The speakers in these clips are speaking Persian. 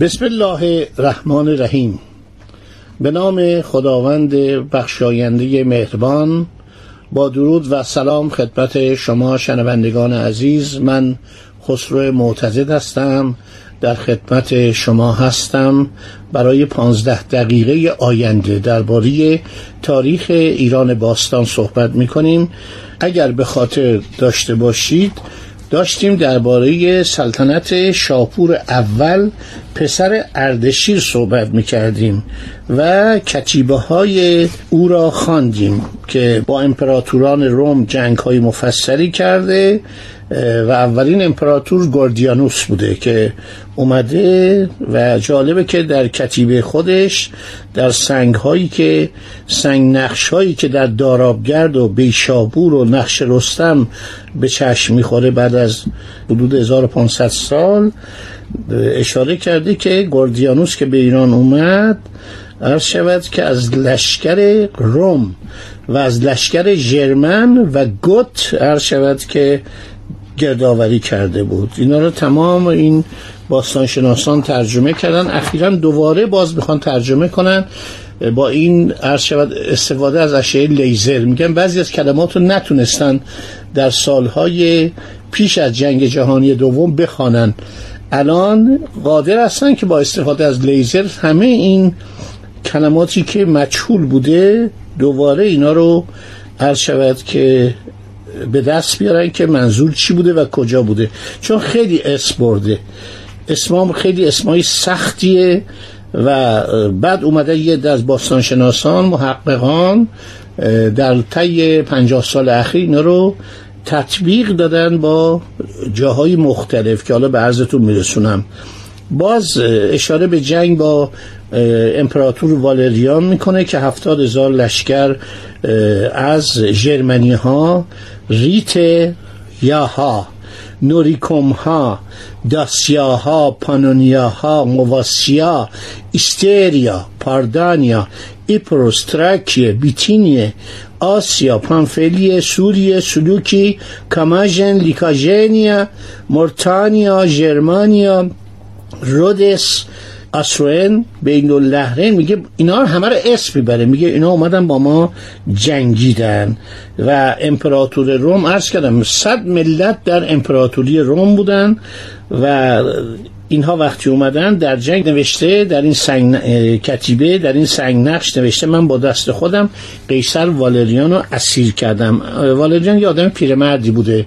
بسم الله الرحمن الرحیم به نام خداوند بخشاینده مهربان با درود و سلام خدمت شما شنوندگان عزیز من خسرو معتزد هستم در خدمت شما هستم برای پانزده دقیقه آینده درباره تاریخ ایران باستان صحبت می کنیم اگر به خاطر داشته باشید داشتیم درباره سلطنت شاپور اول. پسر اردشیر صحبت می کردیم و کتیبه های او را خواندیم. که با امپراتوران روم جنگ های مفصلی کرده و اولین امپراتور گوردیانوس بوده که اومده و جالبه که در کتیبه خودش در سنگ هایی که سنگ نقش هایی که در دارابگرد و بیشابور و نقش رستم به چشم می‌خوره بعد از حدود 1500 سال اشاره کرده که گوردیانوس که به ایران اومد عرض شود که از لشکر روم و از لشکر ژرمن و گوت عرض شود که گردآوری کرده بود. اینا رو تمام این باستانشناسان ترجمه کردن. اخیرا دوباره باز می‌خوان ترجمه کنن. با این عرض شود استفاده از اشعه لیزر. میگن بعضی از کلمات رو نتونستن در سالهای پیش از جنگ جهانی دوم بخوانن. الان قادر هستن که با استفاده از لیزر همه این کلماتی که مجهول بوده دوباره اینا رو عرض شود که به دست بیارن که منظور چی بوده و کجا بوده. چون خیلی اسم برده. اسمام خیلی اسمای سختیه و بعد اومده یه از باستانشناسان محققان در طی پنجاه سال اخیر اینا رو تطبیق دادن با جاهای مختلف که حالا به عرضتون میرسونم. باز اشاره به جنگ با امپراتور والریان می‌کنه که هفتاد هزار لشکر از جرمنی ها ریت یاها نوریکوم ها داسیاها پانونیاها مواسیا استریا پاردانیا ایپروس تراکیه بیتینیه آسیا پانفلیه سوریه سلوکی کاماژن لیکاژنیا مورتانیا ژرمانیا رودس اسروئن بین اللهرین میگه اینا همه رو اسم می‌بره. میگه اینا اومدن با ما جنگیدن و امپراتور روم عرض کردم صد ملت در امپراتوری روم بودن و اینها وقتی اومدن در جنگ نوشته در این سنگ کتیبه در این سنگ نقش نوشته. من با دست خودم قیصر والریان رو اسیر کردم. والریان یه آدم پیرمردی بوده.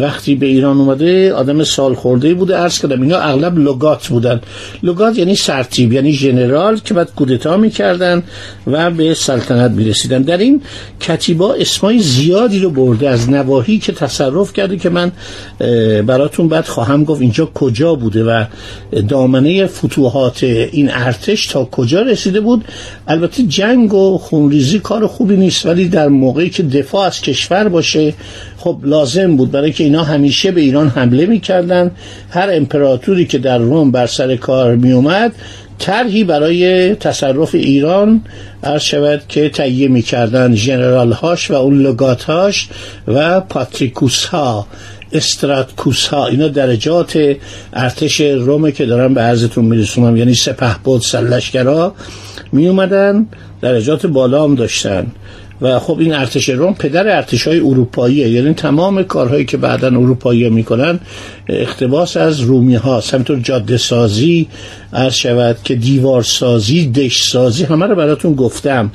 وقتی به ایران اومده آدم سال خورده بوده. عرض کردم اینا اغلب لوگات بودن. لوگات یعنی سرتیب یعنی ژنرال که بعد کودتا می‌کردن و به سلطنت می‌رسیدن. در این کتیبا اسمای زیادی رو برده از نواحی که تصرف کرده که من براتون بعد خواهم گفت اینجا کجا بوده و دامنه فتوحات این ارتش تا کجا رسیده بود. البته جنگ و خونریزی کار خوبی نیست ولی در موقعی که دفاع از کشور باشه خب لازم بود برای که اینا همیشه به ایران حمله می‌کردن. هر امپراتوری که در روم بر سر کار می اومد طرحی برای تصرف ایران عرض شود که تهیه می‌کردن ژنرال هاش و اون لگات هاش و پاتریکوس ها استراتکوس ها اینا درجات ارتش رومه که دارم به عرضتون میرسونم یعنی سپه بود سلشگرا می اومدن درجات بالا هم داشتن. و خب این ارتش روم پدر ارتش های اروپاییه. یعنی تمام کارهایی که بعدا اروپایی می‌کنن اختباس از رومی ها همینطور جاده سازی عرض شود که دیوار سازی دش سازی همه رو براتون گفتم.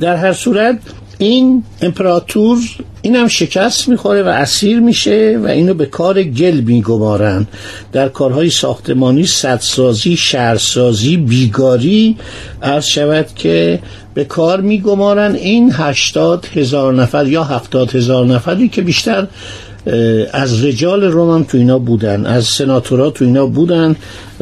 در هر صورت این امپراتور این هم شکست می‌خوره و اسیر میشه و اینو به کار گل میگمارن در کارهای ساختمانی سدسازی شهرسازی بیگاری عرض شود که به کار میگمارن این هشتاد هزار نفر یا هفتاد هزار نفری که بیشتر از رجال روم هم تو اینا بودن از سناتورا تو اینا بودن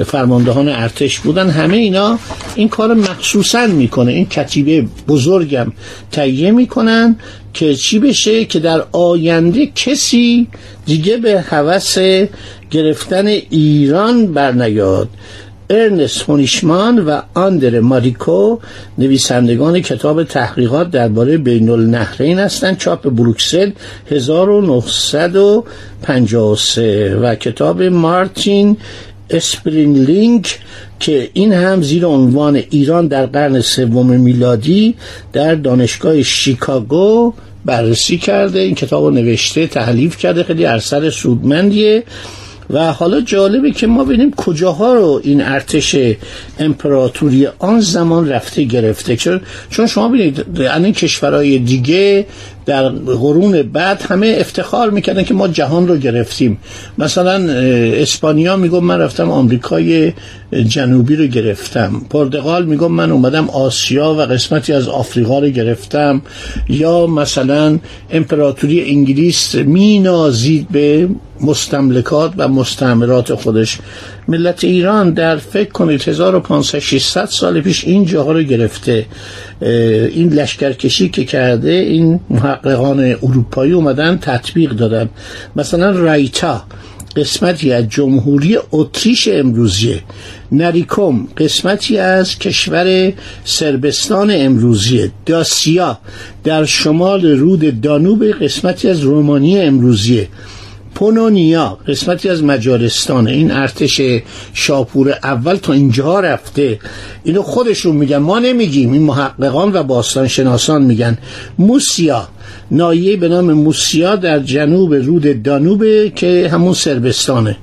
فرماندهان ارتش بودن همه اینا این کار مخصوصا می‌کنه. این کتیبه بزرگم تهیه می‌کنن که چی بشه؟ که در آینده کسی دیگه به هوس گرفتن ایران برنیاد. ارنست هونیشمان و آندر ماریکو نویسندگان کتاب تحقیقات درباره بین النهرین هستند چاپ بروکسل 1953 و کتاب مارتین اسپرینگلینگ که این هم زیر عنوان ایران در قرن سوم میلادی در دانشگاه شیکاگو بررسی کرده. این کتاب رو نوشته تألیف کرده خیلی اثر سودمندیه. و حالا جالبه که ما ببینیم کجاها رو این ارتش امپراتوری آن زمان رفته گرفته. چون شما ببینید این کشورهای دیگه در قرون بعد همه افتخار می‌کردن که ما جهان رو گرفتیم. مثلا اسپانیا میگم من رفتم آمریکای جنوبی رو گرفتم. پرتغال میگم من اومدم آسیا و قسمتی از آفریقا رو گرفتم. یا مثلا امپراتوری انگلیس مینازید به مستملکات و مستعمرات خودش. ملت ایران در فکر کنید 1500 سال پیش این جاها رو گرفته. این لشکرکشی که کرده این محققان اروپایی اومدن تطبیق دادن. مثلا رایتا قسمتی از جمهوری اتریش امروزیه. نریکوم قسمتی از کشور سربستان امروزیه. داسیا در شمال رود دانوب قسمتی از رومانی امروزیه. پونونیا قسمتی از مجارستان. این ارتش شاپور اول تا اینجا رفته. اینو خودشون میگن. ما نمیگیم. این محققان و باستان شناسان میگن. موسیا نایه به نام موسیا در جنوب رود دانوبه که همون سربستانه.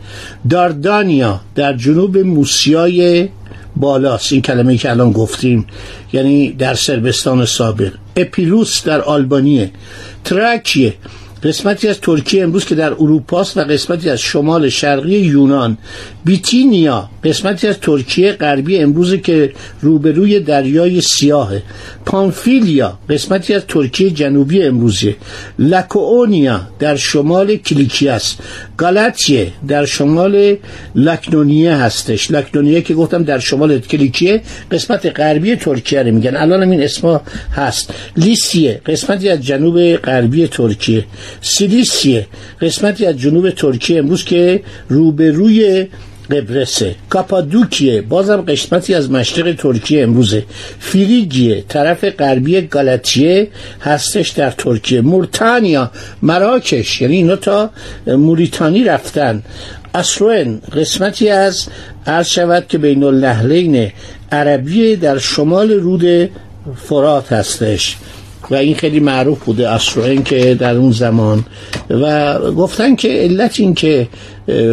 داردانیا در جنوب موسیای بالاست. این کلمه که الان گفتیم یعنی در سربستان سابق اپیلوس در آلبانیه. تراکیه قسمتی از ترکیه امروز که در اروپاست و قسمتی از شمال شرقی یونان. بیتینیا قسمتی از ترکیه غربی امروز که روبروی دریای سیاهه. پانفیلیا قسمتی از ترکیه جنوبی امروزی لکوونیا در شمال کلیکیاس گالاتیه در شمال لکنونیه هستش. لکنونیه که گفتم در شمال کلیکیه قسمت غربی ترکیه رو میگن. الان این اسما هست. لیسیه قسمتی از جنوب غربی ترکیه. سیلیسیه قسمتی از جنوب ترکیه. امروز که روبروی قبرسه. کاپادوکیه. بازم قسمتی از مشرق ترکیه امروزه. فریگیه طرف غربی گالاتیه هستش در ترکیه. مورتانیا. مراکش. یعنی اینا تا موریتانی رفتن. اسروین. قسمتی از عرض شود که بین النهرین عربی در شمال رود فرات هستش. و این خیلی معروف بوده اسروئن که در اون زمان. و گفتن که علت این که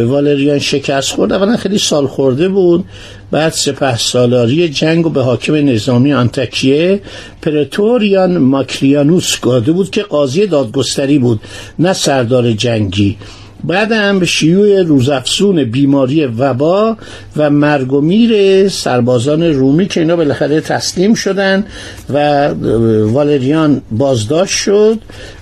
والریان شکست خورد اولا خیلی سال خورده بود بعد سپه سالاری جنگ و به حاکم نظامی آنتکیه پرتوریان ماکریانوس گاده بود که قاضی دادگستری بود نه سردار جنگی. بعد هم به شیوع روزافزون بیماری وبا و مرگ و میر سربازان رومی که اینا بالاخره تسلیم شدن و والریان بازداشت شد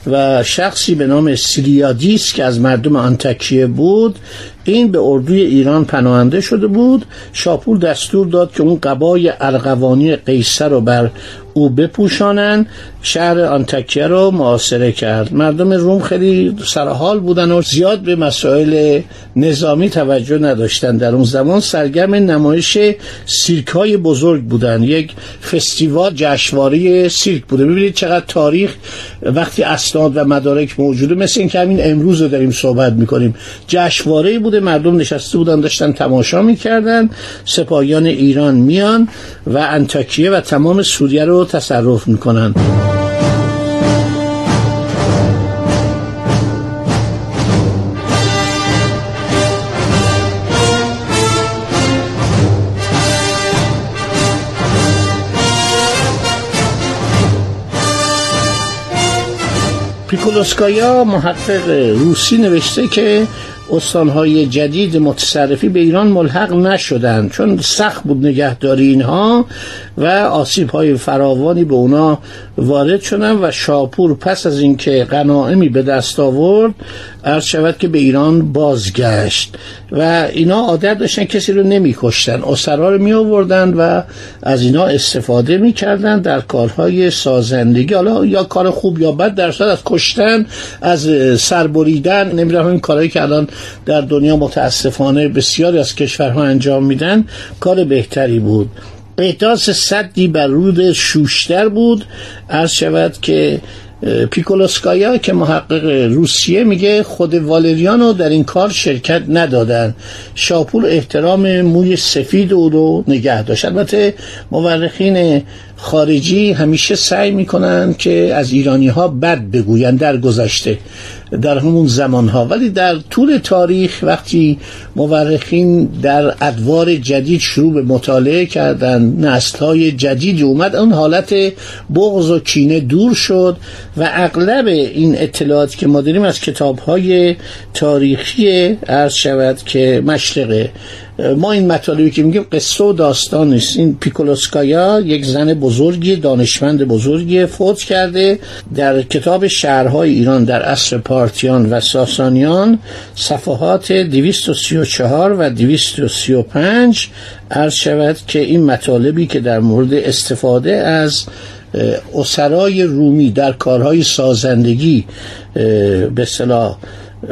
و شخصی به نام سیلیادیس که از مردم آنتکیه بود این به اردوی ایران پناهنده شده بود. شاپور دستور داد که اون قبای ارغوانی قیصر رو بر او بپوشانن شهر آنتکیه رو معاصره کرد. مردم روم خیلی سرحال بودن و زیاد به مسائل نظامی توجه نداشتن. در اون زمان سرگرم نمایش سیرک های بزرگ بودن. یک فستیوال جشنواره سیرک بوده. ببینید چقدر تاریخ وقتی اسناد و مدارک موجوده. مثل این که همین امروز رو داریم صحبت می‌کنیم. جشنواره بوده. مردم نشسته بودن داشتن تماشا می‌کردن. سپاهیان ایران میان و انتاکیه و تمام سوریه رو تصرف می‌کنن. پیکولوسکایا محقق روسی نوشته که استانهای جدید متصرفی به ایران ملحق نشدند چون سخت بود نگهداری اینها و آسیب های فراوانی به اونا وارد شدن و شاپور پس از اینکه غنائمی به دست آورد عرض شود که به ایران بازگشت و اینا عادت داشتن کسی رو نمیکشتن اسرا رو می آوردن و از اینا استفاده می‌کردن در کارهای سازندگی. حالا یا کار خوب یا بد در از کشتن از سربریدن نمی‌دونم این کارهایی که الان در دنیا متاسفانه بسیاری از کشورها انجام میدن کار بهتری بود. احداث صدی بر رود شوشتر بود. عرض شود که پیکولوسکایا که محقق روسیه میگه خود والریانو در این کار شرکت ندادن. شاپور احترام موی سفید او رو نگه داشت. البته مورخین خارجی همیشه سعی می‌کنن که از ایرانی ها بد بگوین در گذشته. در همون زمان ها ولی در طول تاریخ وقتی مورخین در ادوار جدید شروع به مطالعه کردن نسل های جدید اومد اون حالت بغض و کینه دور شد و اغلب این اطلاعات که ما داریم از کتاب های تاریخی عرض شود که مشرقه ما این مطالبی که میگیم قصه و داستان نیست. این پیکولوسکایا یک زن بزرگی دانشمند بزرگی فوت کرده در کتاب شهرهای ایران در عصر پارتیان و ساسانیان. صفحات 234 و 235 عرض شود که این مطالبی که در مورد استفاده از اسرای رومی در کارهای سازندگی به صلاح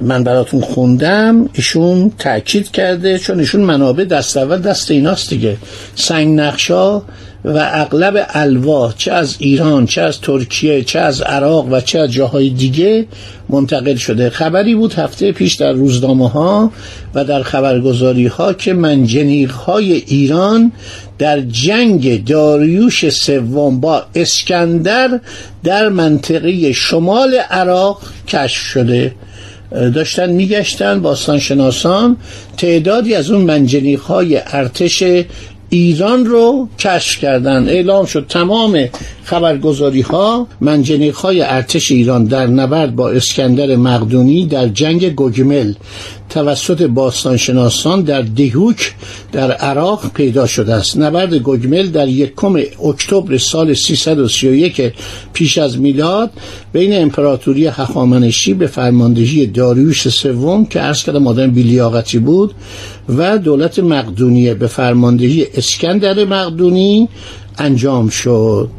من براتون خوندم ایشون تاکید کرده چون ایشون منابع دست اول دست ایناست دیگه. سنگ نقشا و اغلب الواح چه از ایران چه از ترکیه چه از عراق و چه از جاهای دیگه منتقل شده. خبری بود هفته پیش در روزنامه ها و در خبرگزاری ها که منجنیق های ایران در جنگ داریوش سوم با اسکندر در منطقه شمال عراق کشف شده. داشتن میگشتن باستانشناسان. تعدادی از اون منجنیق های ارتش ایران رو کشف کردن. اعلام شد تمام خبرگزاری ها منجنیق های ارتش ایران در نبرد با اسکندر مقدونی در جنگ گوگمل توسط باستانشناسان در دهوک در عراق پیدا شده است. نبرد گوگمل در یکم اکتبر سال 331 پیش از میلاد بین امپراتوری هخامنشی به فرماندهی داریوش سوم که عرض کردم آدم بیلیاقتی بود و دولت مقدونیه به فرماندهی اسکندر مقدونی انجام شد.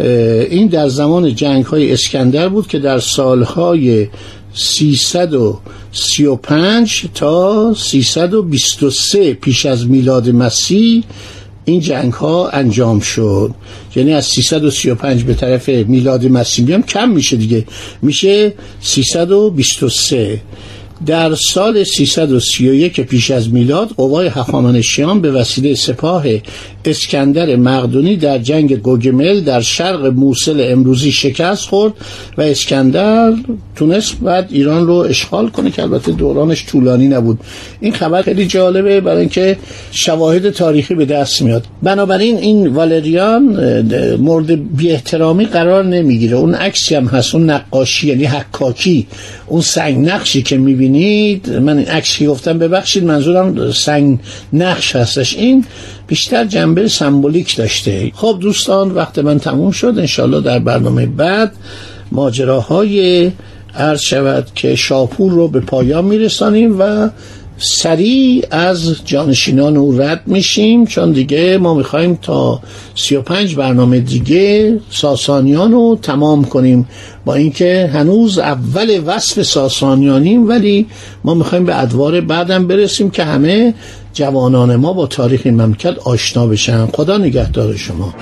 این در زمان جنگ های اسکندر بود که در سالهای 335 تا 323 پیش از میلاد مسیح این جنگ ها انجام شد. یعنی از 335 به طرف میلاد مسیح. هم کم میشه دیگه. میشه 323 در سال 331 پیش از میلاد قوای هخامنشیان به وسیله سپاه اسکندر مقدونی در جنگ گوگمل در شرق موسل امروزی شکست خورد و اسکندر تونست بعد ایران رو اشغال کنه که البته دورانش طولانی نبود. این خبر خیلی جالبه برای اینکه شواهد تاریخی به دست میاد. بنابراین این والریان مورد بی احترامی قرار نمی‌گیره. اون عکسی هم هست اون نقاشی یعنی حکاکی. اون سنگ نقشی که می‌بینید من این عکسی گفتم ببخشید منظورم سنگ نقش هستش. این بیشتر جنبه سمبولیک داشته. خب دوستان وقت من تموم شد. انشالله در برنامه بعد ماجراهای عرض شود که شاپور رو به پایان میرسانیم و سریع از جانشینان او رد میشیم. چون دیگه ما می‌خوایم تا 35 برنامه دیگه ساسانیان رو تمام کنیم. با اینکه هنوز اول وصف ساسانیانیم ولی ما می‌خوایم به ادوار بعدم برسیم که همه جوانان ما با تاریخ مملکت آشنا بشن. خدا نگهدار شما.